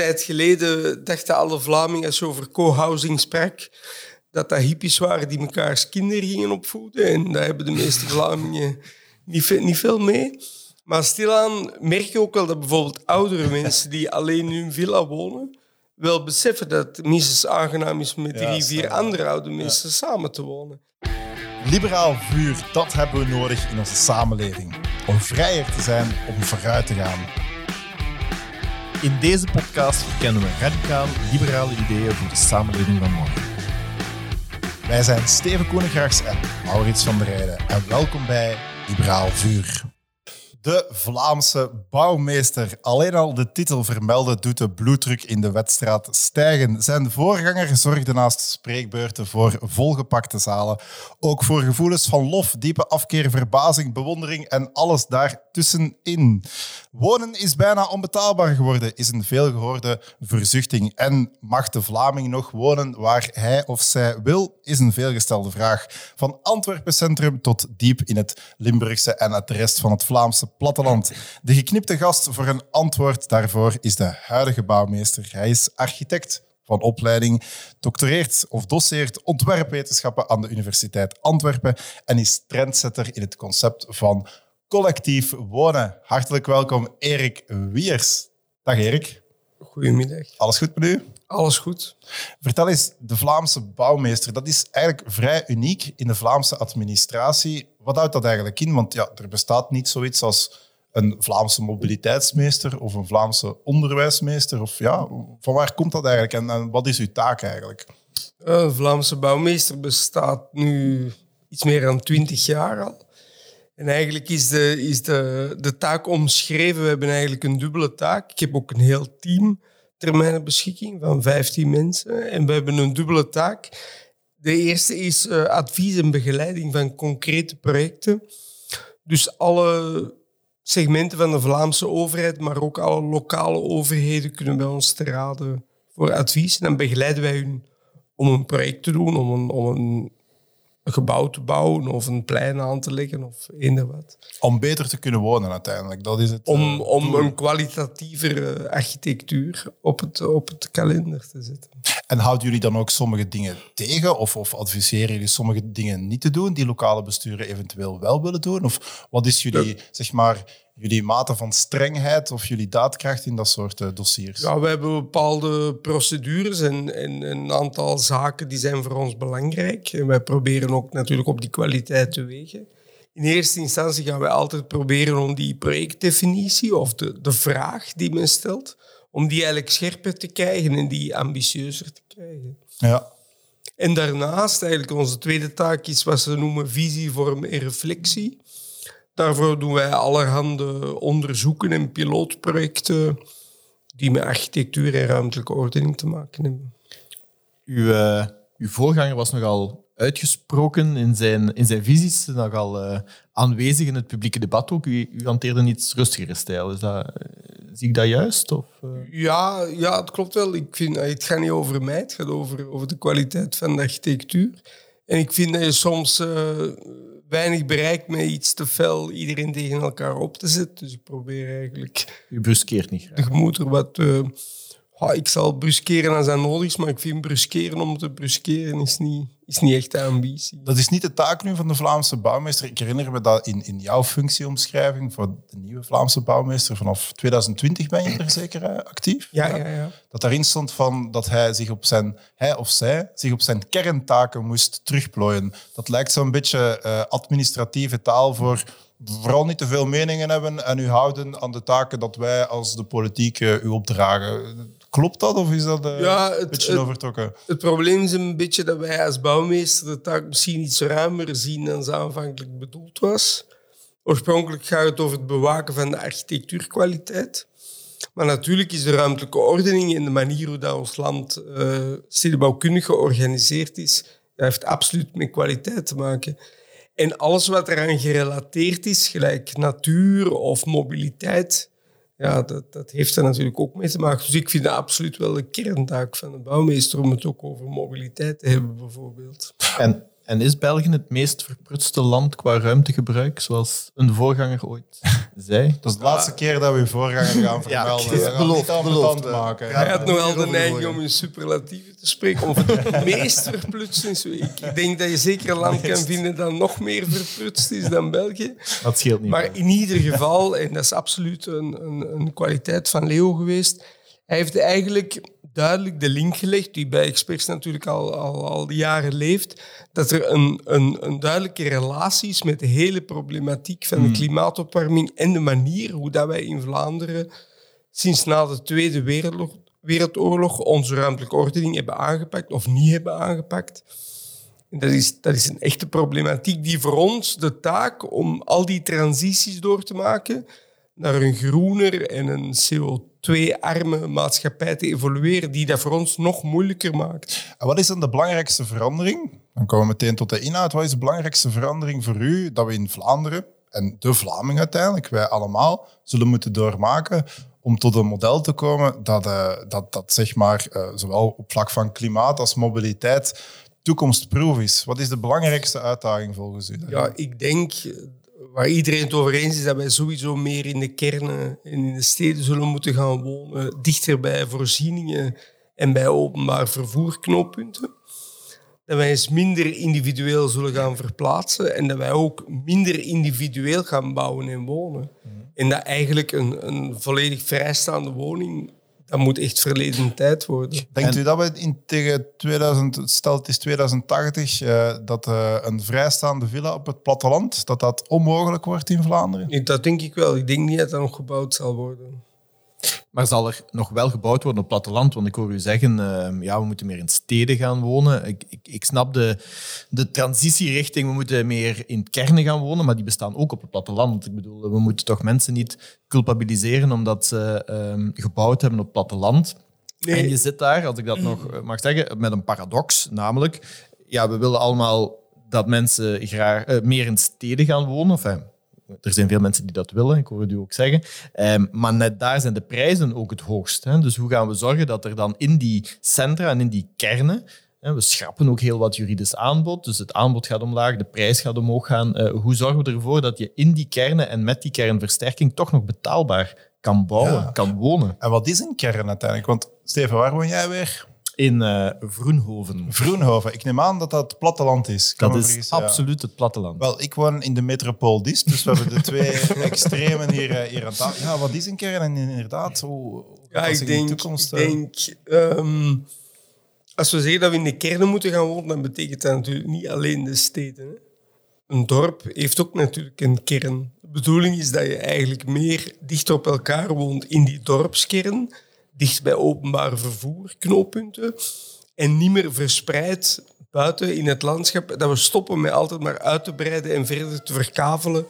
tijd geleden dachten alle Vlamingen, als je over co-housing sprak, dat dat hippies waren die mekaars kinderen gingen opvoeden. En daar hebben de meeste Vlamingen niet, niet veel mee. Maar stilaan merk je ook wel dat bijvoorbeeld oudere mensen die alleen in hun villa wonen, wel beseffen dat het minstens aangenaam is met drie, vier andere oude mensen samen te wonen. Liberaal vuur, dat hebben we nodig in onze samenleving. Om vrijer te zijn, om vooruit te gaan. In deze podcast verkennen we radicaal liberale ideeën voor de samenleving van morgen. Wij zijn Steven Koenigraags en Maurits van der Rijden. En welkom bij Liberaal Vuur. De Vlaamse bouwmeester. Alleen al de titel vermelden doet de bloeddruk in de wedstrijd stijgen. Zijn voorganger zorgde naast spreekbeurten voor volgepakte zalen. Ook voor gevoelens van lof, diepe afkeer, verbazing, bewondering en alles daartussenin. Wonen is bijna onbetaalbaar geworden, is een veelgehoorde verzuchting. En mag de Vlaming nog wonen waar hij of zij wil, is een veelgestelde vraag. Van Antwerpen Centrum tot diep in het Limburgse en het rest van het Vlaamse platteland. De geknipte gast voor een antwoord daarvoor is de huidige bouwmeester. Hij is architect van opleiding, doctoreert of doseert ontwerpwetenschappen aan de Universiteit Antwerpen en is trendsetter in het concept van collectief wonen. Hartelijk welkom, Erik Wiers. Dag Erik, Goedemiddag. alles goed met u? Alles goed? Vertel eens, de Vlaamse bouwmeester, dat is eigenlijk vrij uniek in de Vlaamse administratie. Wat houdt dat eigenlijk in? Want ja, er bestaat niet zoiets als een Vlaamse mobiliteitsmeester of een Vlaamse onderwijsmeester. Of ja, van waar komt dat eigenlijk en, wat is uw taak eigenlijk? De Vlaamse bouwmeester bestaat nu iets meer dan twintig jaar al. En eigenlijk is, de, is de, de taak omschreven. We hebben eigenlijk een dubbele taak. Ik heb ook een heel team ter mijn beschikking van 15 mensen. En we hebben een dubbele taak. De eerste is eh, advies en begeleiding van concrete projecten. Dus alle segmenten van de Vlaamse overheid, maar ook alle lokale overheden kunnen bij ons te raden voor advies. En dan begeleiden wij hun om een project te doen, om een, om een, een gebouw te bouwen of een plein aan te leggen of eender wat. Om beter te kunnen wonen uiteindelijk, dat is het. Om, eh, om een kwalitatievere architectuur op het, op het kalender te zetten. En houden jullie dan ook sommige dingen tegen? Of, of adviseren jullie sommige dingen niet te doen die lokale besturen eventueel wel willen doen? Of wat is jullie, zeg maar, jullie mate van strengheid of jullie daadkracht in dat soort eh, dossiers? Ja, we hebben bepaalde procedures en, en een aantal zaken die zijn voor ons belangrijk. En wij proberen ook natuurlijk op die kwaliteit te wegen. In eerste instantie gaan wij altijd proberen om die projectdefinitie of de, de vraag die men stelt, om die eigenlijk scherper te krijgen en die ambitieuzer te krijgen. Ja. En daarnaast, eigenlijk onze tweede taak is wat ze noemen visie, vorm en reflectie. Daarvoor doen wij allerhande onderzoeken en pilootprojecten die met architectuur en ruimtelijke ordening te maken hebben. Uw, eh, uw voorganger was nogal uitgesproken in zijn, in zijn visies, nogal eh, aanwezig in het publieke debat ook. U, u hanteerde een iets rustigere stijl. Is dat, eh, zie ik dat juist? Of? Ja, ja, het klopt wel. Ik vind, het gaat niet over mij, het gaat over, over de kwaliteit van de architectuur. En ik vind dat je soms weinig bereikt met iets te fel iedereen tegen elkaar op te zetten. Dus ik probeer eigenlijk U bruskeert niet graag. de gemoeder wat... eh, ja, ik zal bruskeren als dat nodig is, maar ik vind bruskeren om te bruskeren is niet, is niet echt de ambitie. Dat is niet de taak nu van de Vlaamse bouwmeester. Ik herinner me dat in, in jouw functieomschrijving voor de nieuwe Vlaamse bouwmeester, vanaf 2020 ben je er zeker actief? Ja, ja, ja. Dat daarin stond van dat hij, zich op zijn, hij of zij zich op zijn kerntaken moest terugplooien. Dat lijkt zo'n beetje eh, administratieve taal voor vooral niet te veel meningen hebben en u houden aan de taken dat wij als de politiek eh, u opdragen. Klopt dat of is dat eh, Ja, een het- beetje het- overtrokken? Het probleem is een beetje dat wij als bouwmeester de taak misschien iets ruimer zien dan ze aanvankelijk bedoeld was. Oorspronkelijk gaat het over het bewaken van de architectuurkwaliteit. Maar natuurlijk is de ruimtelijke ordening en de manier hoe dat ons land eh stedenbouwkundig georganiseerd is, dat heeft absoluut met kwaliteit te maken. En alles wat eraan gerelateerd is, gelijk natuur of mobiliteit, ja, dat, dat heeft er natuurlijk ook mee te maken. Dus ik vind dat absoluut wel de kerntaak van de bouwmeester om het ook over mobiliteit te hebben, bijvoorbeeld. En, En is België het meest verprutste land qua ruimtegebruik, zoals een voorganger ooit zei? Dat is de laatste keer dat we uw voorganger gaan vermelden. Ja, beloofd, beloofd, maken. Hij had nog wel de neiging over om in superlatieven te spreken. Of het meest verprutst is. Ik ik denk dat je zeker een land kan vinden dat nog meer verprutst is dan België. Dat scheelt niet. Maar in ieder geval, en dat is absoluut een, een, een kwaliteit van Leo geweest, hij heeft eigenlijk duidelijk de link gelegd, die bij Experts natuurlijk al, al, al jaren leeft, dat er een, een, een duidelijke relatie is met de hele problematiek van de klimaatopwarming en de manier hoe dat wij in Vlaanderen sinds na de Tweede Wereldoorlog, Wereldoorlog onze ruimtelijke ordening hebben aangepakt of niet hebben aangepakt. En dat is, dat is een echte problematiek die voor ons de taak om al die transities door te maken naar een groener en een CO2-arme maatschappij te evolueren, die dat voor ons nog moeilijker maakt. En wat is dan de belangrijkste verandering? Dan komen we meteen tot de inhoud. Wat is de belangrijkste verandering voor u dat we in Vlaanderen, en de Vlaming uiteindelijk, wij allemaal, zullen moeten doormaken om tot een model te komen dat, eh, dat, dat zeg maar, eh, zowel op vlak van klimaat als mobiliteit toekomstproof is? Wat is de belangrijkste uitdaging volgens u? Ja, ik denk, waar iedereen het over eens is, dat wij sowieso meer in de kernen en in de steden zullen moeten gaan wonen, dichter bij voorzieningen en bij openbaar vervoerknooppunten. Dat wij eens minder individueel zullen gaan verplaatsen en dat wij ook minder individueel gaan bouwen en wonen. En dat eigenlijk een, een volledig vrijstaande woning, dat moet echt verleden tijd worden. Denkt En- u dat we in tegen 2000, stel het is 2080, eh, dat eh, een vrijstaande villa op het platteland, dat dat onmogelijk wordt in Vlaanderen? Nee, Dat denk ik wel. Ik denk niet dat dat nog gebouwd zal worden. Maar zal er nog wel gebouwd worden op het platteland? Want ik hoor u zeggen, eh, ja, we moeten meer in steden gaan wonen. Ik, ik, ik snap de, de transitie richting, we moeten meer in kernen gaan wonen, maar die bestaan ook op het platteland. Ik bedoel, we moeten toch mensen niet culpabiliseren omdat ze ehm, gebouwd hebben op het platteland. Nee. En je zit daar, als ik dat nog eh, mag zeggen, met een paradox. Namelijk, ja, we willen allemaal dat mensen graag eh, meer in steden gaan wonen. Enfin, er zijn veel mensen die dat willen, ik hoor het u ook zeggen. Ehm, maar net daar zijn de prijzen ook het hoogst. Hè. Dus hoe gaan we zorgen dat er dan in die centra en in die kernen... hè, we schrappen ook heel wat juridisch aanbod, dus het aanbod gaat omlaag, de prijs gaat omhoog gaan. Eh, hoe zorgen we ervoor dat je in die kernen en met die kernversterking toch nog betaalbaar kan bouwen, Ja. kan wonen? En wat is een kern uiteindelijk? Want Steven, waar woon jij weer? In eh Vroenhoven. Vroenhoven. Ik neem aan dat dat platteland is. Kan Dat is ja. absoluut het platteland. Wel, ik woon in de metropool Dis, dus we hebben de twee extremen hier, eh, hier aan tafel. Ja, wat is een kern? En inderdaad, hoe Ja, ik denk, de toekomst... ik eh, denk ehm, als we zeggen dat we in de kernen moeten gaan wonen, dan betekent dat natuurlijk niet alleen de steden. Hè. Een dorp heeft ook natuurlijk een kern. De bedoeling is dat je eigenlijk meer dicht op elkaar woont in die dorpskern, dicht bij openbaar vervoer, knooppunten, en niet meer verspreid buiten in het landschap. Dat we stoppen met altijd maar uit te breiden en verder te verkavelen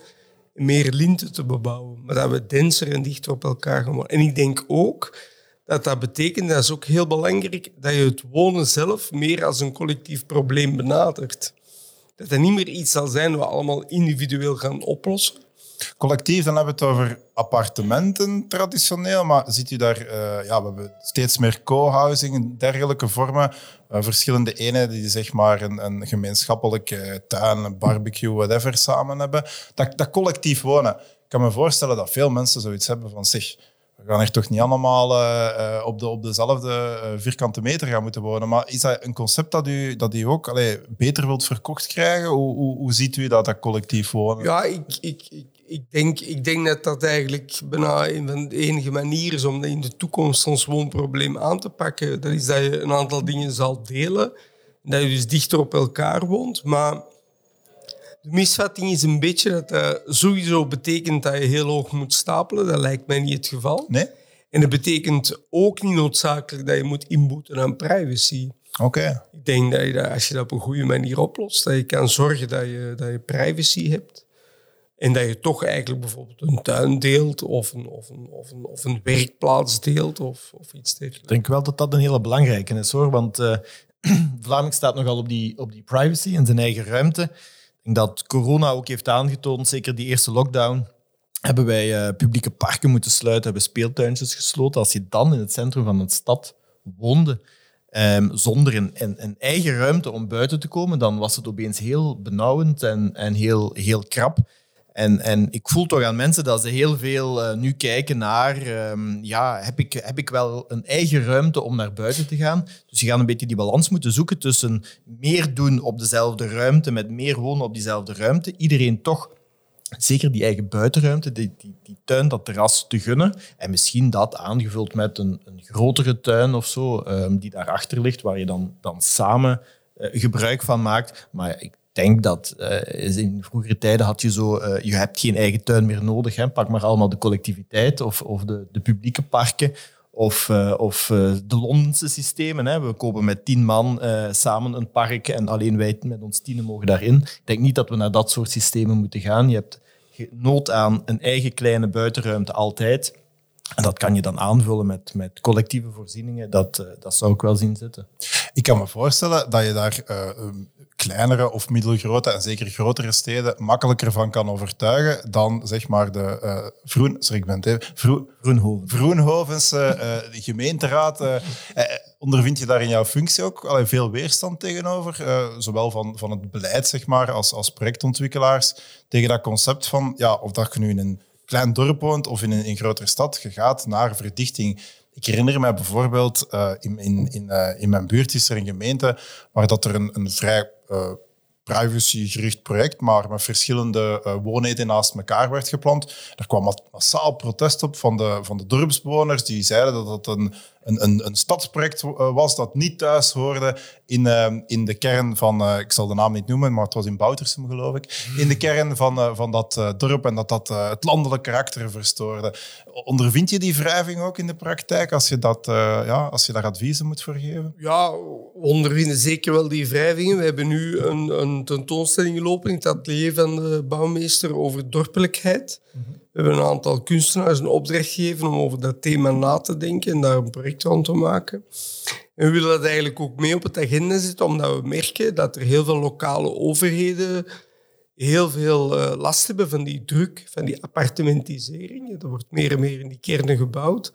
en meer linten te bebouwen. Maar dat we denser en dichter op elkaar gaan. En ik denk ook dat dat betekent, dat is ook heel belangrijk, dat je het wonen zelf meer als een collectief probleem benadert. Dat dat niet meer iets zal zijn wat we allemaal individueel gaan oplossen. Collectief, dan hebben we het over appartementen traditioneel, maar ziet u daar, eh, ja, we hebben steeds meer co-housing en dergelijke vormen. Eh, verschillende eenheden die zeg maar een, een gemeenschappelijke tuin, een barbecue, whatever samen hebben. Dat, dat collectief wonen. Ik kan me voorstellen dat veel mensen zoiets hebben van zich. We gaan er toch niet allemaal eh, eh, op, de, op dezelfde eh, vierkante meter gaan moeten wonen. Maar is dat een concept dat u, dat u ook allee, beter wilt verkocht krijgen? Hoe, hoe, hoe ziet u dat, dat collectief wonen? Ja, ik, ik, ik, denk, ik denk dat dat eigenlijk bijna een van de enige manieren is om in de toekomst ons woonprobleem aan te pakken. Dat is dat je een aantal dingen zal delen. Dat je dus dichter op elkaar woont. Maar de misvatting is een beetje dat dat sowieso betekent dat je heel hoog moet stapelen. Dat lijkt mij niet het geval. Nee? En dat betekent ook niet noodzakelijk dat je moet inboeten aan privacy. Oké. Ik denk dat je dat, als je dat op een goede manier oplost, dat je kan zorgen dat je, dat je privacy hebt. En dat je toch eigenlijk bijvoorbeeld een tuin deelt of een, of een, of een, of een werkplaats deelt of, of iets Ik dergelijks. denk wel dat dat een hele belangrijke is hoor. Want Vlaming staat nogal op die, op die privacy en zijn eigen ruimte. Ik denk dat corona ook heeft aangetoond, zeker die eerste lockdown, hebben wij eh, publieke parken moeten sluiten, hebben speeltuintjes gesloten. Als je dan in het centrum van een stad woonde ehm, zonder een, een, een, eigen ruimte om buiten te komen, dan was het opeens heel benauwend en, en heel, heel krap. En, en ik voel toch aan mensen dat ze heel veel uh, nu kijken naar, um, ja, heb ik, heb ik wel een eigen ruimte om naar buiten te gaan? Dus je gaat een beetje die balans moeten zoeken tussen meer doen op dezelfde ruimte, met meer wonen op diezelfde ruimte. Iedereen toch zeker die eigen buitenruimte, die, die, die, tuin, dat terras te gunnen. En misschien dat aangevuld met een, een grotere tuin of zo, um, die daarachter ligt, waar je dan, dan samen uh, gebruik van maakt. Maar ik denk dat uh, in vroegere tijden had je zo, uh, je hebt geen eigen tuin meer nodig. Hè. Pak maar allemaal de collectiviteit of, of de, de publieke parken. Of, uh, of de Londense systemen. Hè. We kopen met tien man samen een park en alleen wij met ons tienen mogen daarin. Ik denk niet dat we naar dat soort systemen moeten gaan. Je hebt nood aan een eigen kleine buitenruimte altijd. En dat kan je dan aanvullen met, met collectieve voorzieningen. Dat, dat zou ik wel zien zitten. Ik kan me voorstellen dat je daar kleinere of middelgrote en zeker grotere steden makkelijker van kan overtuigen dan zeg maar de uh, Vroen, sorry, ik ben het even, Vroen, Vroenhoven. Vroenhovense uh, gemeenteraad. Uh, ondervind je daar in jouw functie ook allee, veel weerstand tegenover? zowel van, van het beleid zeg maar, als, als projectontwikkelaars tegen dat concept van ja, of dat je nu in een klein dorp woont of in een, in een grotere stad, je gaat naar verdichting. Ik herinner me bijvoorbeeld, uh, in, in, in, uh, in mijn buurt is er een gemeente waar dat er een, een vrij uh, privacygericht project, maar met verschillende uh, woonheden naast elkaar werd gepland. Er kwam massaal protest op van de, van de dorpsbewoners die zeiden dat het een, een, een, een stadsproject was dat niet thuis hoorde in, uh, in de kern van, uh, ik zal de naam niet noemen, maar het was in Boutersum geloof ik, in de kern van, uh, van dat dorp en dat dat het landelijk karakter verstoorde. Ondervind je die wrijving ook in de praktijk als je, dat, ja, als je daar adviezen moet voor geven? Ja, we ondervinden zeker wel die wrijvingen. We hebben nu een, een tentoonstelling gelopen in het atelier van de bouwmeester over dorpelijkheid. Mm -hmm. Hebben een aantal kunstenaars een opdracht gegeven om over dat thema na te denken en daar een project rond te maken. En we willen dat eigenlijk ook mee op het agenda zetten, omdat we merken dat er heel veel lokale overheden heel veel uh, last hebben van die druk, van die appartementisering. Er wordt meer en meer in die kernen gebouwd.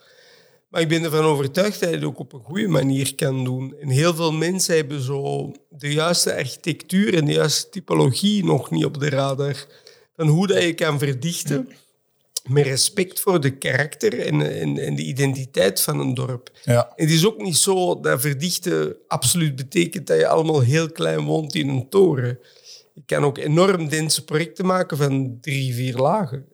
Maar ik ben ervan overtuigd dat je het ook op een goede manier kan doen. En heel veel mensen hebben zo de juiste architectuur en de juiste typologie nog niet op de radar. Van hoe dat je kan verdichten met respect voor de karakter en, en, en, de identiteit van een dorp. Ja. Het is ook niet zo dat verdichten absoluut betekent dat je allemaal heel klein woont in een toren. Je kan ook enorm dense projecten maken van drie, vier lagen.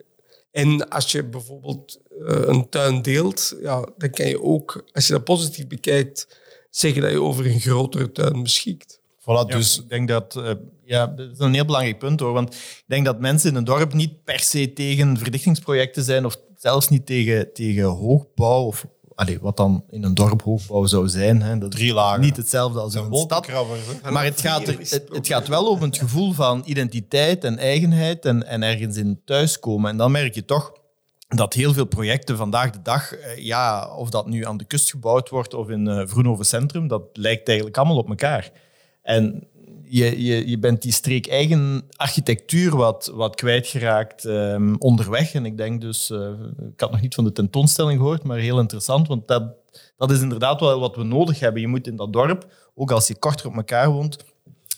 En als je bijvoorbeeld uh, een tuin deelt, ja, dan kan je ook, als je dat positief bekijkt, zeggen dat je over een grotere tuin beschikt. Voilà, dus ik denk dat, uh, ja, dat is een heel belangrijk punt hoor. Want ik denk dat mensen in een dorp niet per se tegen verdichtingsprojecten zijn, of zelfs niet tegen, tegen hoogbouw, of allez, wat dan in een dorp hoogbouw zou zijn. Hè. Dat Drie lagen. Niet hetzelfde als in een stad. Maar het gaat, er, het, het, gaat wel om het gevoel van identiteit en eigenheid en, en ergens in thuiskomen. En dan merk je toch dat heel veel projecten vandaag de dag, ja, of dat nu aan de kust gebouwd wordt of in uh, Vroenhoven Centrum, dat lijkt eigenlijk allemaal op elkaar. En je, je, je bent die streek eigen architectuur wat, wat kwijtgeraakt um, onderweg. En ik denk dus, uh, ik had nog niet van de tentoonstelling gehoord, maar heel interessant, want dat, dat is inderdaad wel wat we nodig hebben. Je moet in dat dorp, ook als je korter op elkaar woont,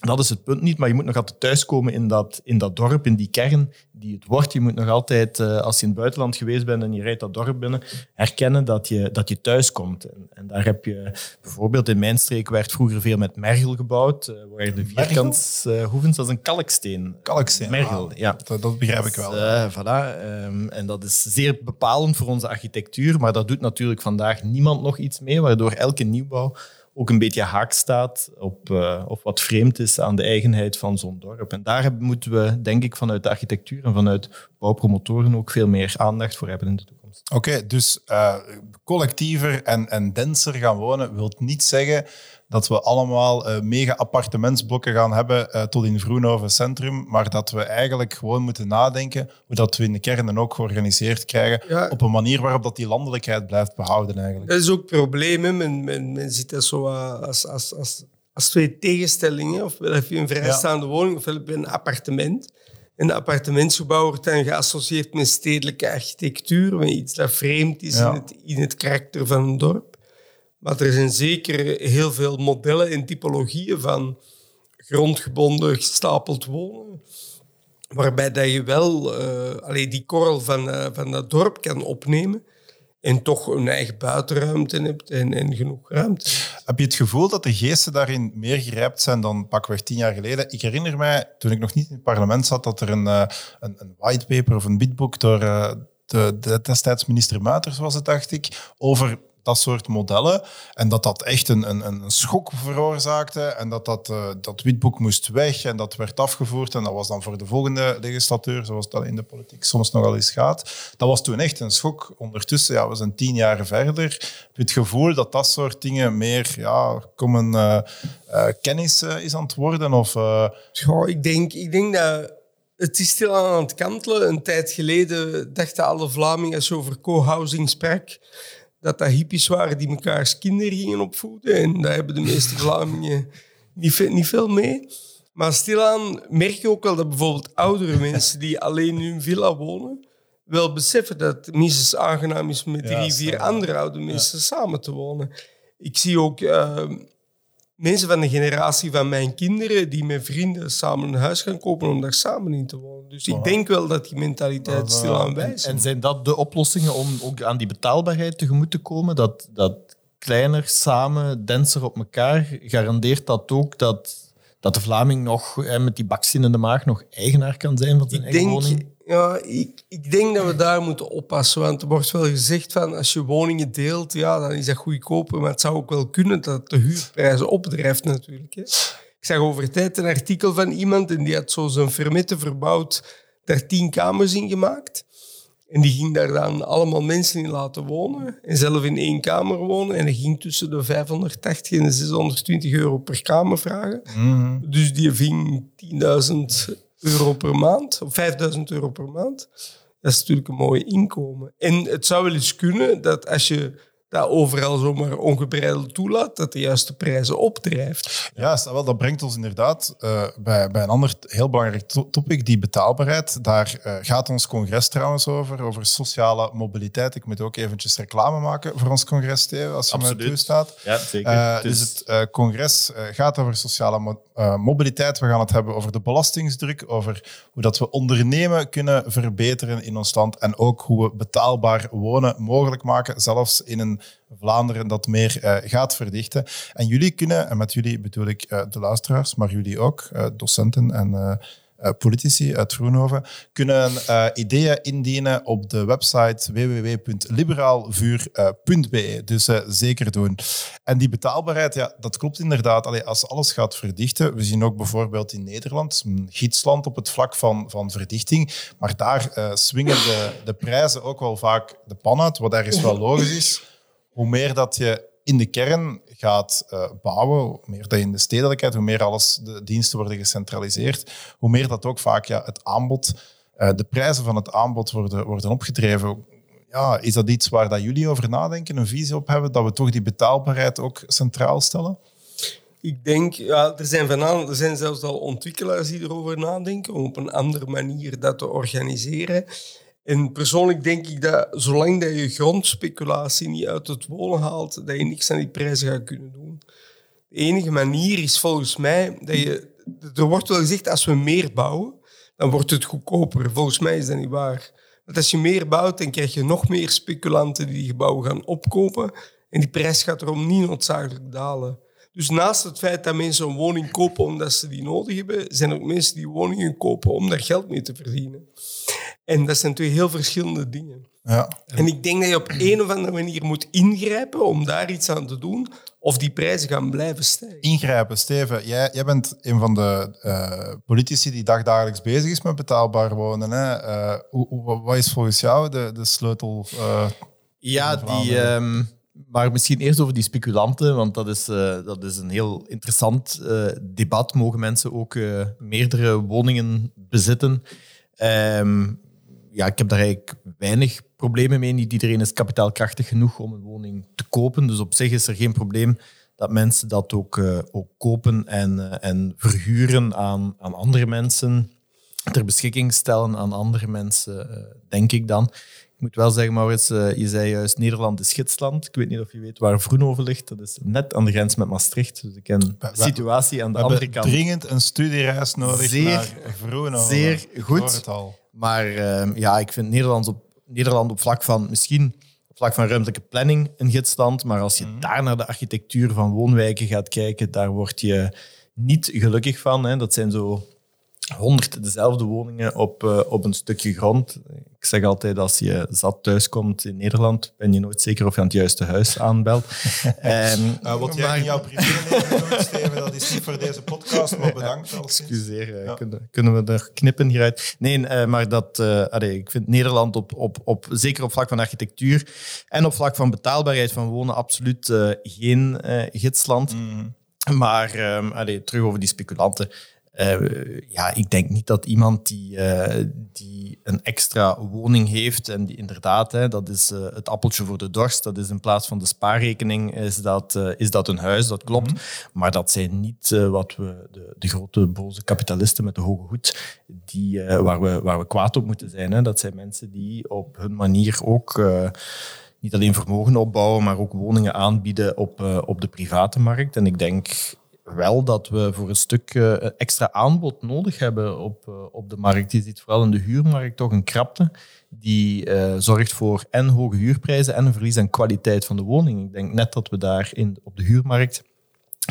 dat is het punt niet, maar je moet nog altijd thuiskomen in dat, in dat dorp, in die kern die het wordt. Je moet nog altijd, uh, als je in het buitenland geweest bent en je rijdt dat dorp binnen, herkennen dat je, dat je thuiskomt. En, en daar heb je bijvoorbeeld in mijn streek werd vroeger veel met mergel gebouwd, uh, waar de vierkant uh, hoevens, dat is een kalksteen. Kalksteen, mergel, ah, ja. Dat, dat begrijp ik wel. Dus, voilà, um, en dat is zeer bepalend voor onze architectuur, maar daar doet natuurlijk vandaag niemand nog iets mee, waardoor elke nieuwbouw ook een beetje haak staat op, uh, of wat vreemd is aan de eigenheid van zo'n dorp. En daar moeten we, denk ik, vanuit de architectuur en vanuit bouwpromotoren ook veel meer aandacht voor hebben in de toekomst. Oké, okay, dus uh, collectiever en, en denser gaan wonen wil niet zeggen dat we allemaal uh, mega appartementsblokken gaan hebben uh, tot in Vroenhoven Centrum, maar dat we eigenlijk gewoon moeten nadenken hoe dat we in de kernen ook georganiseerd krijgen ja. op een manier waarop dat die landelijkheid blijft behouden eigenlijk. Dat is ook het probleem. Men, men, men ziet dat zo als, als, als, als twee tegenstellingen. Ofwel heb je een vrijstaande ja. woning, ofwel heb je een appartement. En de appartementsgebouw wordt dan geassocieerd met stedelijke architectuur, met iets dat vreemd is ja. in, het, in het karakter van een dorp. Maar er zijn zeker heel veel modellen en typologieën van grondgebonden gestapeld wonen. Waarbij dat je wel uh, allee, die korrel van, uh, van dat dorp kan opnemen en toch een eigen buitenruimte hebt en, en genoeg ruimte. Heb je het gevoel dat de geesten daarin meer gerijpt zijn dan pakweg tien jaar geleden? Ik herinner mij, toen ik nog niet in het parlement zat, dat er een, uh, een, een whitepaper of een bidboek door de, de destijds minister Muiters was het, dacht ik, over dat soort modellen. En dat dat echt een, een, een schok veroorzaakte. En dat dat, uh, dat witboek moest weg en dat werd afgevoerd. En dat was dan voor de volgende legislatuur, zoals dat in de politiek soms nogal eens gaat. Dat was toen echt een schok. Ondertussen, ja, we zijn tien jaar verder. Heb je het gevoel dat dat soort dingen meer ja, komen, uh, uh, kennis is aan het worden? Of, ja, ik, denk, ik denk dat het is stil aan het kantelen. Een tijd geleden dachten alle Vlamingen, je over co-housing sprak, dat dat hippies waren die mekaars kinderen gingen opvoeden. En daar hebben de meeste Vlamingen niet, niet veel mee. Maar stilaan merk je ook wel dat bijvoorbeeld oudere mensen die alleen in hun villa wonen, wel beseffen dat het minstens aangenaam is met drie, vier andere oude mensen samen te wonen. Ik zie ook uh, mensen van de generatie van mijn kinderen die met vrienden samen een huis gaan kopen om daar samen in te wonen. Dus ik denk wel dat die mentaliteit stilaan wijst. En, zijn dat de oplossingen om ook aan die betaalbaarheid tegemoet te komen? Dat, dat kleiner, samen, denser op elkaar, garandeert dat ook dat, dat de Vlaming nog met die bakzin in de maag nog eigenaar kan zijn van zijn ik eigen denk, woning? Ja, ik, ik denk dat we daar moeten oppassen. Want er wordt wel gezegd van als je woningen deelt, ja, dan is dat goedkoper. Maar het zou ook wel kunnen dat de huurprijzen opdrijft natuurlijk. Hè. Ik zag over tijd een artikel van iemand en die had zo zijn fermette verbouwd, daar tien kamers in gemaakt. En die ging daar dan allemaal mensen in laten wonen. En zelf in één kamer wonen. En hij ging tussen de 580 en de 620 euro per kamer vragen. Mhm. Dus die ving 10.000 euro per maand, of 5000 euro per maand. Dat is natuurlijk een mooi inkomen. En het zou wel eens kunnen dat als je dat overal zomaar ongebreideld toelaat, dat de juiste prijzen opdrijft. Ja, wel, dat brengt ons inderdaad uh, bij, bij een ander heel belangrijk topic, die betaalbaarheid. Daar uh, gaat ons congres trouwens over, over sociale mobiliteit. Ik moet ook eventjes reclame maken voor ons congres, Theo, als je Absoluut. me toestaat. Ja, zeker. Uh, dus het congres gaat over sociale mo mobiliteit. We gaan het hebben over de belastingsdruk, over hoe dat we ondernemen kunnen verbeteren in ons land en ook hoe we betaalbaar wonen mogelijk maken, zelfs in een Vlaanderen dat meer uh, gaat verdichten. En jullie kunnen, en met jullie bedoel ik uh, de luisteraars, maar jullie ook, uh, docenten en politici uit Vroenhoven, kunnen ideeën indienen op de website www.liberaalvuur.be. Dus zeker doen. En die betaalbaarheid, ja, dat klopt inderdaad. Allee, als alles gaat verdichten, we zien ook bijvoorbeeld in Nederland, een gidsland op het vlak van, van verdichting, maar daar swingen de, de prijzen ook wel vaak de pan uit, wat ergens wel logisch is hoe meer dat je in de kern gaat uh, bouwen, hoe meer dat je in de stedelijkheid, hoe meer alles de diensten worden gecentraliseerd, hoe meer dat ook vaak ja, het aanbod, uh, de prijzen van het aanbod worden, worden opgedreven. Ja, is dat iets waar dat jullie over nadenken, een visie op hebben, dat we toch die betaalbaarheid ook centraal stellen? Ik denk, ja, er zijn, er zijn zelfs al ontwikkelaars die erover nadenken om op een andere manier dat te organiseren. En persoonlijk denk ik dat zolang dat je grondspeculatie niet uit het wonen haalt, dat je niks aan die prijzen gaat kunnen doen. De enige manier is volgens mij dat je... Er wordt wel gezegd, als we meer bouwen, dan wordt het goedkoper. Volgens mij is dat niet waar. Want als je meer bouwt, dan krijg je nog meer speculanten die die gebouwen gaan opkopen. En die prijs gaat erom niet noodzakelijk dalen. Dus naast het feit dat mensen een woning kopen omdat ze die nodig hebben, zijn er ook mensen die woningen kopen om daar geld mee te verdienen. En dat zijn twee heel verschillende dingen. Ja. En ik denk dat je op een of andere manier moet ingrijpen om daar iets aan te doen, of die prijzen gaan blijven stijgen. Ingrijpen, Steven. Jij, jij bent een van de uh, politici die dagdagelijks bezig is met betaalbaar wonen. Hè? Uh, hoe, wat is volgens jou de, de sleutel? Uh, ja, die, um, maar misschien eerst over die speculanten, want dat is, dat is een heel interessant debat. Mogen mensen ook meerdere woningen bezitten? Um, ja, ik heb daar eigenlijk weinig problemen mee. Niet iedereen is kapitaalkrachtig genoeg om een woning te kopen. Dus op zich is er geen probleem dat mensen dat ook, uh, ook kopen en, uh, en verhuren aan, aan andere mensen. Ter beschikking stellen aan andere mensen, uh, denk ik dan. Ik moet wel zeggen, Maurits, je zei juist Nederland is gidsland. Ik weet niet of je weet waar Vroenhoven ligt. Dat is net aan de grens met Maastricht. Dus ik ken de situatie aan de andere kant. dringend een studiereis nodig zeer, naar Vroenhoven. Zeer goed. Maar uh, ja, ik vind Nederland op, Nederland op vlak van misschien op vlak van ruimtelijke planning een gidsland. Maar als je mm. daar naar de architectuur van woonwijken gaat kijken, daar word je niet gelukkig van. Hè. Dat zijn zo honderd dezelfde woningen op, uh, op een stukje grond. Ik zeg altijd, als je zat thuiskomt in Nederland, ben je nooit zeker of je aan het juiste huis aanbelt. um, uh, wat jij in jouw privéleven doet, Steven, dat is niet voor deze podcast, maar bedankt. Excuseer, eh, ja. kunnen, kunnen we er knippen hieruit? Nee, uh, maar dat, uh, allee, ik vind Nederland op, op, op, zeker op vlak van architectuur en op vlak van betaalbaarheid van wonen absoluut geen gidsland. Mm. Maar um, allee, terug over die speculanten. Uh, ja, ik denk niet dat iemand die, uh, die een extra woning heeft en die inderdaad, hè, dat is uh, het appeltje voor de dorst, dat is in plaats van de spaarrekening, is dat, is dat een huis, dat klopt. Mm -hmm. Maar dat zijn niet wat we, de, de, grote boze kapitalisten met de hoge hoed, die, waar, we, waar we kwaad op moeten zijn. Hè. Dat zijn mensen die op hun manier ook niet alleen vermogen opbouwen, maar ook woningen aanbieden op, op de private markt. En ik denk wel dat we voor een stuk uh, extra aanbod nodig hebben op, uh, op de markt. Je ziet vooral in de huurmarkt toch een krapte die uh, zorgt voor en hoge huurprijzen en een verlies aan kwaliteit van de woning. Ik denk net dat we daar in, op de huurmarkt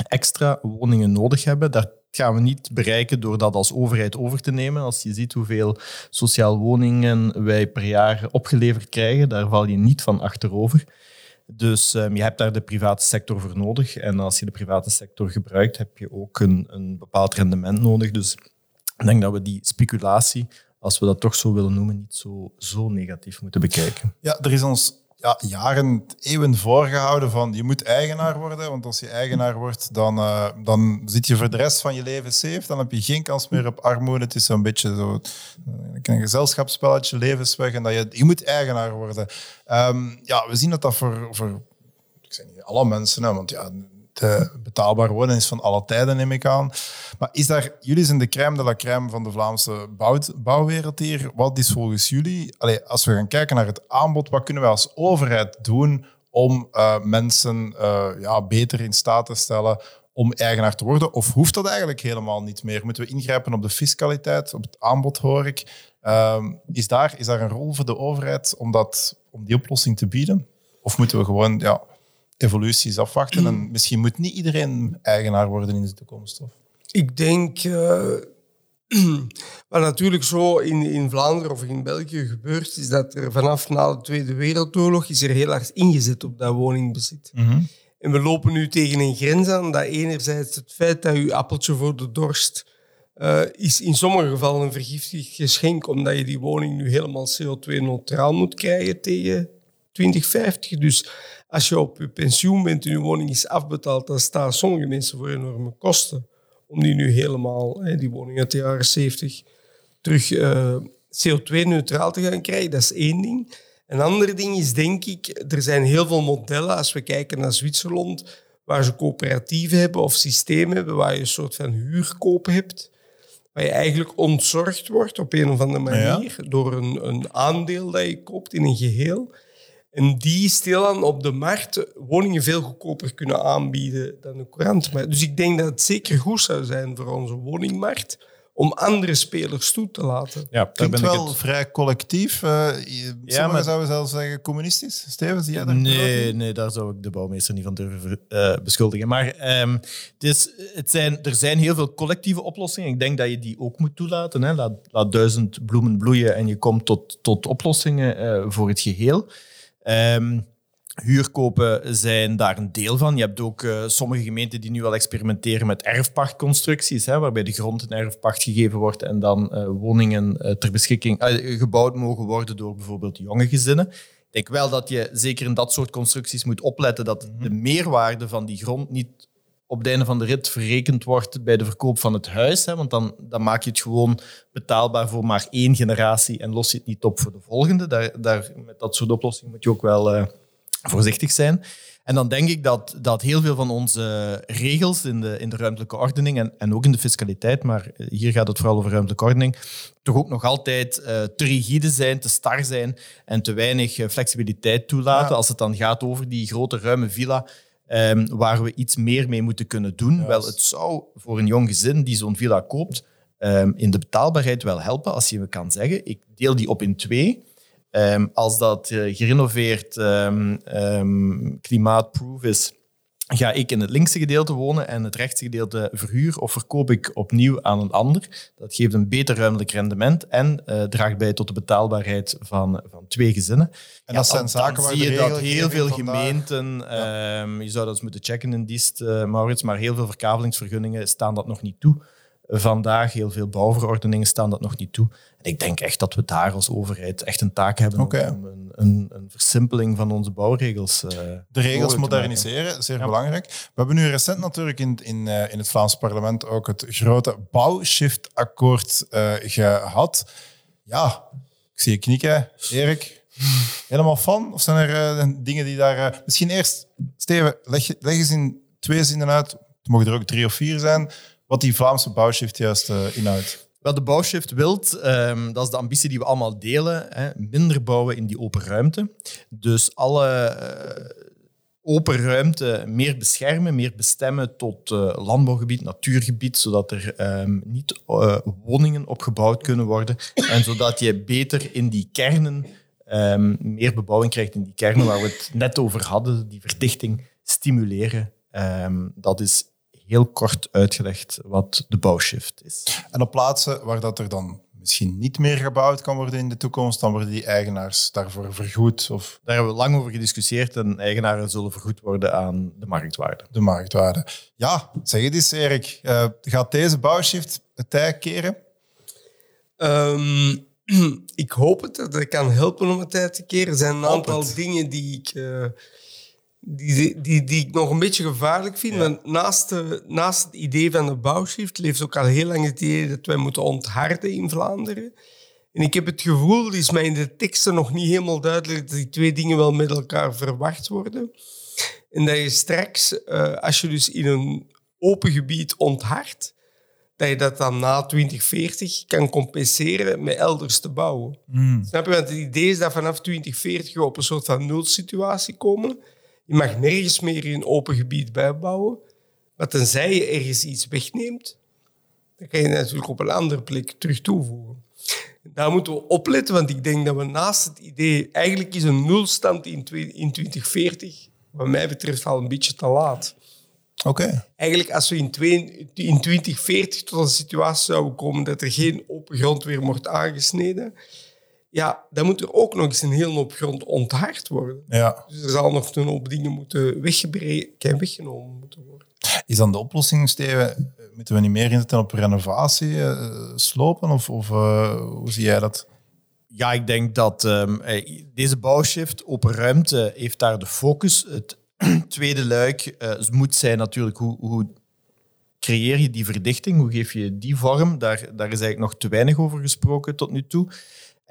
extra woningen nodig hebben. Dat gaan we niet bereiken door dat als overheid over te nemen. Als je ziet hoeveel sociaal woningen wij per jaar opgeleverd krijgen, daar val je niet van achterover. Dus um, je hebt daar de private sector voor nodig. En als je de private sector gebruikt, heb je ook een, een bepaald rendement nodig. Dus ik denk dat we die speculatie, als we dat toch zo willen noemen, niet zo, zo negatief moeten bekijken. Ja, er is ons ja, jaren, eeuwen voorgehouden van je moet eigenaar worden. Want als je eigenaar wordt, dan, uh, dan zit je voor de rest van je leven safe. Dan heb je geen kans meer op armoede. Het is zo'n beetje zo, een gezelschapsspelletje, levensweg. En dat je, je moet eigenaar worden. Um, ja, we zien dat dat voor, voor ik zeg niet alle mensen, hè, want ja, de betaalbaar wonen is van alle tijden, neem ik aan. Maar is daar, jullie zijn de crème de la crème van de Vlaamse bouw, bouwwereld hier. Wat is volgens jullie, als we gaan kijken naar het aanbod, wat kunnen we als overheid doen om uh, mensen uh, ja, beter in staat te stellen om eigenaar te worden? Of hoeft dat eigenlijk helemaal niet meer? Moeten we ingrijpen op de fiscaliteit, op het aanbod, hoor ik? Uh, is, daar, is daar een rol voor de overheid om, dat, om die oplossing te bieden? Of moeten we gewoon ja, evoluties afwachten. En misschien moet niet iedereen eigenaar worden in de toekomst. Of? Ik denk, uh, wat natuurlijk zo in, in Vlaanderen of in België gebeurt, is dat er vanaf na de Tweede Wereldoorlog is er heel hard ingezet op dat woningbezit. Mm En we lopen nu tegen een grens aan dat enerzijds het feit dat je appeltje voor de dorst uh, is in sommige gevallen een vergiftigd geschenk, omdat je die woning nu helemaal CO2-neutraal moet krijgen tegen 2050. Dus als je op je pensioen bent en je woning is afbetaald, dan staan sommige mensen voor enorme kosten om die nu helemaal, die woning uit de jaren 70, terug uh, CO2-neutraal te gaan krijgen. Dat is één ding. Een ander ding is, denk ik, er zijn heel veel modellen, als we kijken naar Zwitserland, waar ze coöperatieven hebben of systemen hebben waar je een soort van huurkoop hebt, waar je eigenlijk ontzorgd wordt op een of andere manier door een, een aandeel dat je koopt in een geheel. En die stilaan op de markt woningen veel goedkoper kunnen aanbieden dan de courantenmarkt. Dus ik denk dat het zeker goed zou zijn voor onze woningmarkt om andere spelers toe te laten. Ja, daar ben ik wel het... vrij collectief. Uh, ja, maar zouden zelfs zeggen communistisch. Steven, zie jij dat? Nee, nee, daar zou ik de bouwmeester niet van durven uh, beschuldigen. Maar um, het zijn, er zijn heel veel collectieve oplossingen. Ik denk dat je die ook moet toelaten. Hè. Laat, laat duizend bloemen bloeien en je komt tot, tot oplossingen uh, voor het geheel. Um, huurkopen zijn daar een deel van. Je hebt ook uh, sommige gemeenten die nu al experimenteren met erfpachtconstructies, hè, waarbij de grond in erfpacht gegeven wordt en dan uh, woningen uh, ter beschikking gebouwd mogen worden door bijvoorbeeld jonge gezinnen. Ik denk wel dat je zeker in dat soort constructies moet opletten dat de meerwaarde van die grond niet op het einde van de rit verrekend wordt bij de verkoop van het huis. Hè, want dan, dan maak je het gewoon betaalbaar voor maar één generatie en los je het niet op voor de volgende. Daar, daar, met dat soort oplossingen moet je ook wel uh, voorzichtig zijn. En dan denk ik dat, dat heel veel van onze regels in de, in de ruimtelijke ordening en, en ook in de fiscaliteit, maar hier gaat het vooral over ruimtelijke ordening, toch ook nog altijd uh, te rigide zijn, te star zijn en te weinig uh, flexibiliteit toelaten als het dan gaat over die grote ruime villa. Um, waar we iets meer mee moeten kunnen doen. Yes. Wel, het zou voor een jong gezin die zo'n villa koopt, um, in de betaalbaarheid wel helpen als je kan zeggen, ik deel die op in twee. Um, als dat uh, gerenoveerd klimaatproof is, ga ik in het linkse gedeelte wonen en het rechtse gedeelte verhuur of verkoop ik opnieuw aan een ander. Dat geeft een beter ruimtelijk rendement en uh, draagt bij tot de betaalbaarheid van, van twee gezinnen. En dat zijn zaken waar zie je dat heel veel gemeenten, ja. um, je zou dat eens moeten checken in Diest, uh, Maurits, maar heel veel verkavelingsvergunningen staan dat nog niet toe vandaag. Heel veel bouwverordeningen staan dat nog niet toe. En ik denk echt dat we daar als overheid echt een taak hebben okay. om een, een, een, versimpeling van onze bouwregels. Uh, de regels moderniseren, zeer ja. belangrijk. We hebben nu recent natuurlijk in, in, uh, in het Vlaams parlement ook het grote bouwshiftakkoord uh, gehad. Ja, ik zie je knikken, Erik. Helemaal van? Of zijn er dingen die daar... misschien eerst, Steven, leg, leg eens in twee zinnen uit. Het mogen er ook drie of vier zijn wat die Vlaamse bouwshift juist inhoudt. Wat de bouwshift wilt, um, dat is de ambitie die we allemaal delen, hè, minder bouwen in die open ruimte. Dus alle uh, open ruimte meer beschermen, meer bestemmen tot uh, landbouwgebied, natuurgebied, zodat er um, niet woningen opgebouwd kunnen worden en zodat je beter in die kernen um, meer bebouwing krijgt in die kernen waar we het net over hadden, die verdichting stimuleren. dat is heel kort uitgelegd wat de bouwshift is. En op plaatsen waar dat er dan misschien niet meer gebouwd kan worden in de toekomst, dan worden die eigenaars daarvoor vergoed? Of... Daar hebben we lang over gediscussieerd en eigenaren zullen vergoed worden aan de marktwaarde. De marktwaarde. Ja, zeg het eens Erik. Uh, gaat deze bouwshift het tij keren? Um, ik hoop het, dat ik kan helpen om het tijd te keren. Er zijn een aantal dingen die ik... Uh, die, die, die ik nog een beetje gevaarlijk vind. Want naast, de, naast het idee van de bouwshift leeft ook al heel lang het idee dat wij moeten ontharden in Vlaanderen. En ik heb het gevoel, het is mij in de teksten nog niet helemaal duidelijk, dat die twee dingen wel met elkaar verwacht worden. En dat je straks, uh, als je dus in een open gebied onthardt, dat je dat dan na 2040 kan compenseren met elders te bouwen. Mm. Snap je? Want het idee is dat vanaf 2040 we op een soort van nulsituatie komen. Je mag nergens meer in een open gebied bijbouwen. Maar tenzij je ergens iets wegneemt, dan kan je natuurlijk op een andere plek terug toevoegen. Daar moeten we opletten, want ik denk dat we naast het idee... Eigenlijk is een nulstand in 2040, wat mij betreft, al een beetje te laat. Oké. Eigenlijk als we in, in 2040 tot een situatie zouden komen dat er geen open grond meer wordt aangesneden, ja, dan moet er ook nog eens een hele hoop grond onthard worden. Ja. Dus er zal nog een hoop dingen moeten weggebreken en weggenomen moeten worden. Is dan de oplossing, Steven, moeten we niet meer inzetten op renovatie, uh, slopen? Of, of uh, hoe zie jij dat? Ja, ik denk dat um, deze bouwshift open ruimte heeft daar de focus. Het tweede luik uh, moet zijn natuurlijk hoe, hoe creëer je die verdichting, hoe geef je die vorm. Daar, daar is eigenlijk nog te weinig over gesproken tot nu toe.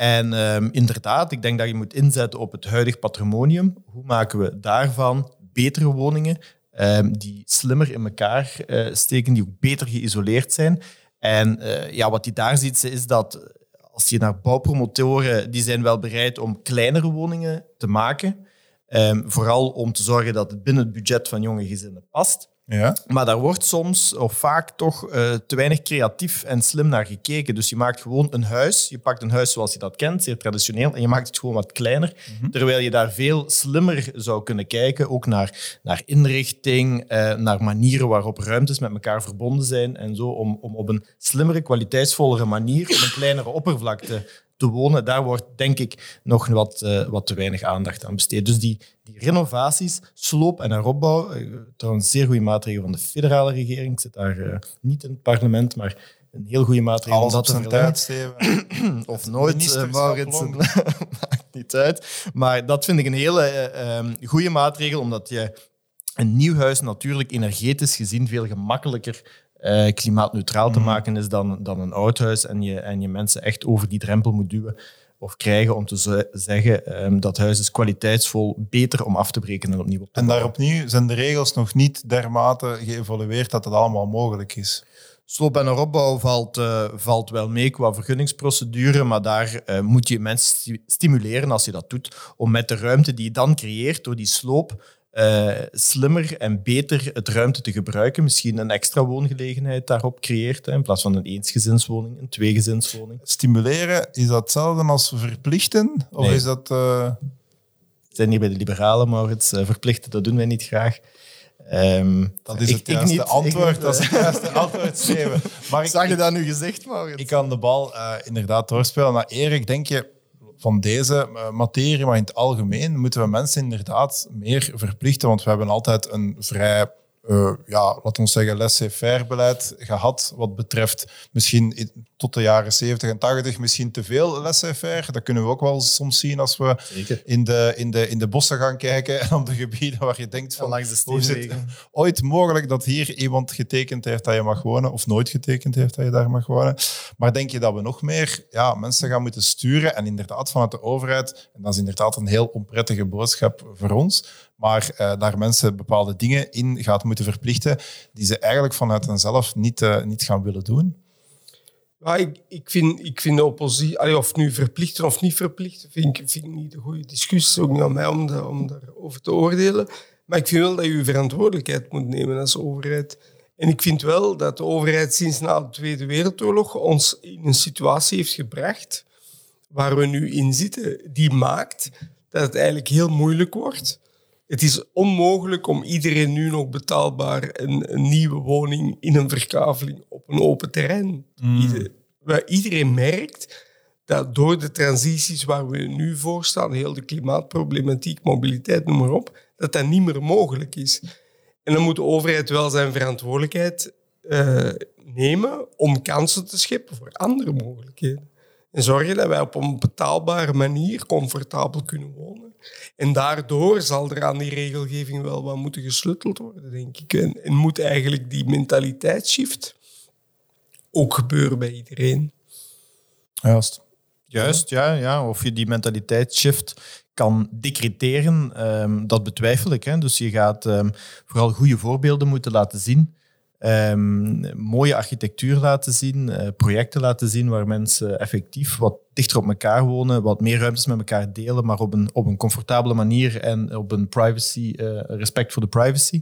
En um, inderdaad, ik denk dat je moet inzetten op het huidig patrimonium. Hoe maken we daarvan betere woningen um, die slimmer in elkaar uh, steken, die ook beter geïsoleerd zijn? En uh, ja, wat je daar ziet, is dat als je naar bouwpromotoren, die zijn wel bereid om kleinere woningen te maken. Um, vooral om te zorgen dat het binnen het budget van jonge gezinnen past. Ja. Maar daar wordt soms of vaak toch uh, te weinig creatief en slim naar gekeken. Dus je maakt gewoon een huis. Je pakt een huis zoals je dat kent, zeer traditioneel, en je maakt het gewoon wat kleiner. Mm -hmm. Terwijl je daar veel slimmer zou kunnen kijken, ook naar, naar inrichting, uh, naar manieren waarop ruimtes met elkaar verbonden zijn en zo, om, om op een slimmere, kwaliteitsvollere manier op een kleinere oppervlakte te wonen, daar wordt denk ik nog wat, uh, wat te weinig aandacht aan besteed. Dus die, die renovaties, sloop en heropbouw, uh, trouwens een zeer goede maatregel van de federale regering, ik zit daar uh, niet in het parlement, maar een heel goede maatregel om dat te tijd, of nooit, Maurits, maakt niet uit. Maar dat vind ik een hele um, goede maatregel, omdat je een nieuw huis natuurlijk energetisch gezien veel gemakkelijker uh, klimaatneutraal te mhm. maken is dan, dan een oud huis en je, en je mensen echt over die drempel moet duwen of krijgen om te ze- zeggen ehm, dat huis is kwaliteitsvol, beter om af te breken en opnieuw op te En daar opnieuw zijn de regels nog niet dermate geëvolueerd dat het allemaal mogelijk is. Sloop en heropbouw valt, eh, valt wel mee qua vergunningsprocedure, maar daar eh, moet je mensen sti- stimuleren als je dat doet, om met de ruimte die je dan creëert door die sloop eh, slimmer en beter het ruimte te gebruiken. Misschien een extra woongelegenheid daarop creëert, hè, in plaats van een eensgezinswoning, een tweegezinswoning. Stimuleren, is dat hetzelfde als verplichten? Of Nee. is dat... eh, We zijn hier bij de liberalen, Maurits. eh, verplichten, dat doen wij niet graag. Ehm, dat is het ik juiste niet, antwoord. niet, dat is het juiste antwoord, Steven. Maar ik, Zag je dat nu gezegd, Maurits? Ik kan de bal eh, inderdaad doorspelen naar Erik. Denk je van deze eh, materie, maar in het algemeen moeten we mensen inderdaad meer verplichten? Want we hebben altijd een vrij, eh, ja, laten we zeggen, laissez-faire beleid gehad. Wat betreft misschien in- tot de jaren 70 en 80 misschien te veel laissez-faire. Dat kunnen we ook wel soms zien als we Zeker. in de, in de, in de bossen gaan kijken en op de gebieden waar je denkt van... langs de hoe is het steenwegen. ooit mogelijk dat hier iemand getekend heeft dat je mag wonen, of nooit getekend heeft dat je daar mag wonen. Maar denk je dat we nog meer ja, mensen gaan moeten sturen en inderdaad vanuit de overheid, en dat is inderdaad een heel onprettige boodschap voor ons, maar eh, daar mensen bepaalde dingen in gaat moeten verplichten die ze eigenlijk vanuit henzelf niet, eh, niet gaan willen doen? Ik, ik, vind, ik vind de oppositie, of nu verplichten of niet verplichten, vind ik, vind niet een goede discussie. Ook niet aan mij om, om daarover te oordelen. Maar ik vind wel dat je verantwoordelijkheid moet nemen als overheid. En ik vind wel dat de overheid sinds na de Tweede Wereldoorlog ons in een situatie heeft gebracht waar we nu in zitten, die maakt dat het eigenlijk heel moeilijk wordt. Het is onmogelijk om iedereen nu nog betaalbaar een, een nieuwe woning in een verkaveling op een open terrein te bieden. Waar iedereen merkt dat door de transities waar we nu voor staan, heel de klimaatproblematiek, mobiliteit, noem maar op, dat dat niet meer mogelijk is. En dan moet de overheid wel zijn verantwoordelijkheid eh, nemen om kansen te scheppen voor andere mogelijkheden. En zorgen dat wij op een betaalbare manier comfortabel kunnen wonen. En daardoor zal er aan die regelgeving wel wat moeten gesleuteld worden, denk ik. En, en moet eigenlijk die mentaliteitsshift ook gebeuren bij iedereen. Juist. Juist, ja, ja. Of je die mentaliteitsshift kan decreteren, ehm, dat betwijfel ik. Hè. Dus je gaat ehm, vooral goede voorbeelden moeten laten zien. Ehm, mooie architectuur laten zien, eh, projecten laten zien waar mensen effectief wat dichter op elkaar wonen, wat meer ruimtes met elkaar delen, maar op een, op een comfortabele manier en op een privacy, eh, respect voor de privacy.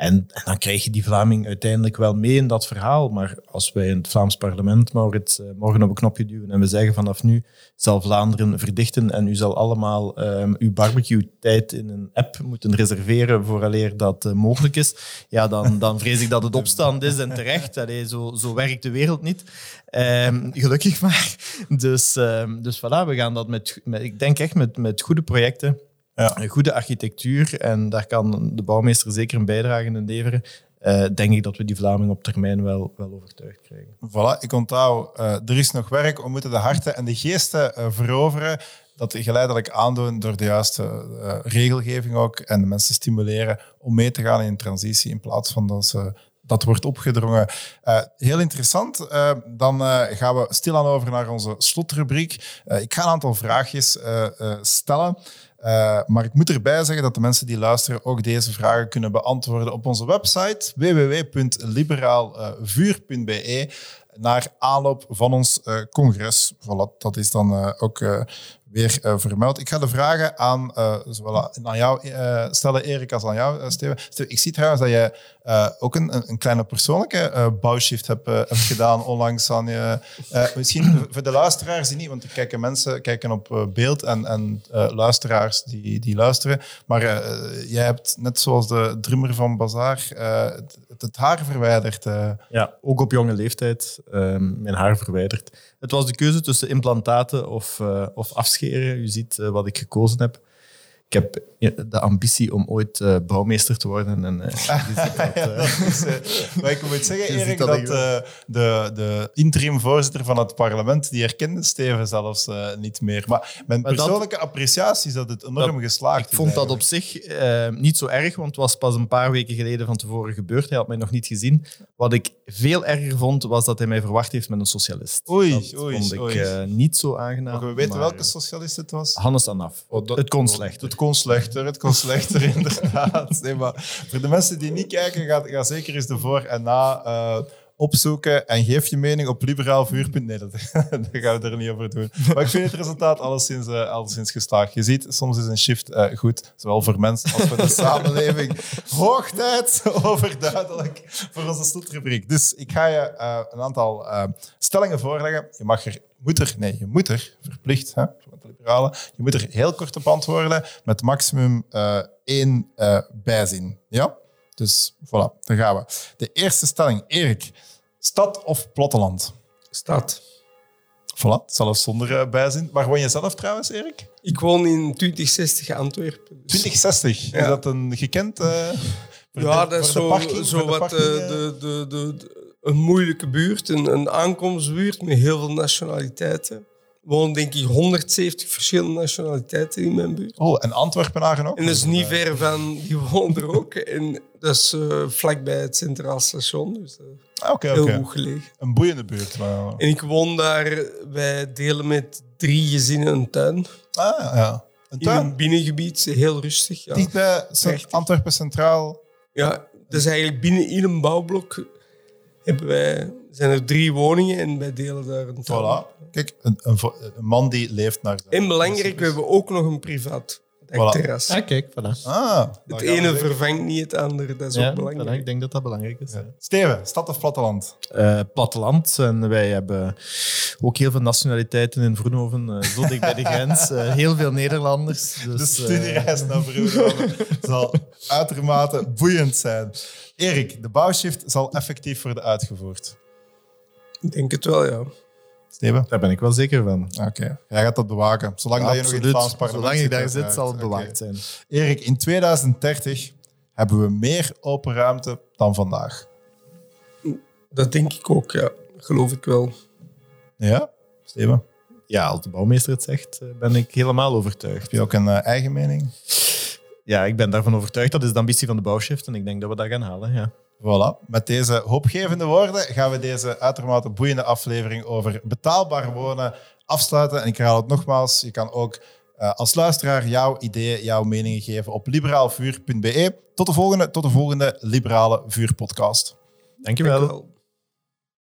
En, en dan krijg je die Vlaming uiteindelijk wel mee in dat verhaal. Maar als wij in het Vlaams parlement, Maurits, eh, morgen op een knopje duwen en we zeggen vanaf nu zal Vlaanderen verdichten en u zal allemaal ehm, uw barbecue-tijd in een app moeten reserveren vooraleer dat eh, mogelijk is, ja, dan, dan vrees ik dat het opstand is en terecht. Allee, zo, zo werkt de wereld niet. Ehm, gelukkig maar. Dus, ehm, dus voilà, we gaan dat met, met ik denk echt met, met goede projecten Ja. een goede architectuur, en daar kan de bouwmeester zeker een bijdrage in leveren, eh, denk ik dat we die Vlaming op termijn wel, wel overtuigd krijgen. Voilà, ik onthoud, eh, er is nog werk. We moeten de harten en de geesten eh, veroveren. Dat geleidelijk aandoen door de juiste regelgeving ook. En de mensen stimuleren om mee te gaan in een transitie in plaats van dat ze dat wordt opgedrongen. Heel interessant. Dan gaan we stilaan over naar onze slotrubriek. Ik ga een aantal vraagjes stellen. Eh, maar ik moet erbij zeggen dat de mensen die luisteren ook deze vragen kunnen beantwoorden op onze website www.liberaalvuur.be naar aanloop van ons eh, congres. Voilà, dat is dan eh, ook eh, weer eh, vermeld. Ik ga de vragen aan, eh, zowel aan jou eh, stellen, Erik, als aan jou, Steven. Steven, ik zie trouwens dat je eh, ook een, een- kleine persoonlijke bouwshift hebt, hebt gedaan onlangs aan je... misschien voor de luisteraars die niet, want er kijken mensen kijken op beeld en, en luisteraars die, die luisteren. Maar jij hebt, net zoals de drummer van Bazaar, het, het haar verwijderd. Ja, ook op jonge leeftijd ehm, mijn haar verwijderd. Het was de keuze tussen implantaten of, eh, of afscheren. U ziet eh, wat ik gekozen heb. Ik heb de ambitie om ooit uh, bouwmeester te worden. En, uh, dat, uh, is, maar ik moet zeggen, Erik, dat, dat de, de interim voorzitter van het parlement, die herkende Steven zelfs niet meer. Maar mijn maar persoonlijke dat, appreciatie is dat het enorm geslaagd Ik vond dat op zich niet zo erg, want het was pas een paar weken geleden van tevoren gebeurd. Hij had mij nog niet gezien. Wat ik veel erger vond, was dat hij mij verwacht heeft met een socialist. Oei, dat oei, vond ik oei. niet zo aangenaam. Maar we weten welke socialist het was? Hannes Anaf. Oh, het kon slechter. Het kon slechter, het kon slechter, inderdaad. Nee, maar voor de mensen die niet kijken, ga, ga zeker eens de voor- en na uh, opzoeken en geef je mening op liberaalvuur.net. Nee, dat, dat, gaan we er niet over doen. Maar ik vind het resultaat alleszins, uh, alleszins geslaagd. Je ziet, soms is een shift uh, goed, zowel voor mensen als voor de samenleving. Hoog tijd, overduidelijk, voor onze slotrubriek. Dus ik ga je een aantal stellingen voorleggen. Je mag er moet er, nee, je moet er, verplicht, hè, voor de liberalen, je moet er heel kort op antwoorden met maximum uh, één uh, bijzin. Ja? Dus voilà, daar gaan we. De eerste stelling, Erik. Stad of platteland? Stad. Voilà, zelfs zonder uh, bijzin. Waar woon je zelf trouwens, Erik? Ik woon in 2060 Antwerpen. Dus. 2060? Ja. Is dat een gekend... ja, dat is zo, zo wat de, de, de, de een moeilijke buurt, een, een aankomstbuurt met heel veel nationaliteiten. Er wonen denk ik 170 verschillende nationaliteiten in mijn buurt. Oh, en Antwerpenaren ook? En dat is niet ver van, die wonen er ook. En dat is uh, vlakbij het Centraal Station, dus uh, ah, okay, heel okay. goed gelegen. Een boeiende buurt. Maar... En ik woon daar, wij delen met drie gezinnen een tuin. Ah, ja. Een tuin? In een binnengebied, heel rustig. Ja. Dicht bij Antwerpen Centraal? Ja, dat is eigenlijk binnen in een bouwblok hebben wij, zijn er drie woningen en wij delen daar een tuin. Voilà. Kijk, een, een, een, man die leeft naar... En belangrijk, we hebben ook nog een privaat. Voilà. Ah, kijk, voilà. Ah, het ene vervangt niet het andere, dat is ja, ook belangrijk. Voilà, ik denk dat dat belangrijk is. Ja. Steven, stad of platteland? Uh, platteland. En wij hebben ook heel veel nationaliteiten in Vroenhoven, uh, zo dicht bij de grens. Uh, heel veel Nederlanders. Dus, de studiereis naar Vroenhoven zal uitermate boeiend zijn. Erik, de bouwshift zal effectief worden uitgevoerd. Ik denk het wel, ja. Steven? Daar ben ik wel zeker van. Oké, okay. jij gaat dat bewaken. Zolang ja, dat je nog in het Vlaams parlement Zolang ik daar zit, zal het bewaakt zijn. Erik, in 2030 hebben we meer open ruimte dan vandaag. Dat denk ik ook, ja. Geloof ik wel. Ja? Steven? Ja, als de bouwmeester het zegt, ben ik helemaal overtuigd. Heb je ook een uh, eigen mening? Ja, ik ben daarvan overtuigd. Dat is de ambitie van de bouwshift en ik denk dat we dat gaan halen. Ja. Voilà. Met deze hoopgevende woorden gaan we deze uitermate boeiende aflevering over betaalbaar wonen afsluiten. En ik herhaal het nogmaals, je kan ook uh, als luisteraar jouw ideeën, jouw meningen geven op liberaalvuur.be. Tot de volgende, tot de volgende Liberale Vuur podcast. Dankjewel. Dankjewel.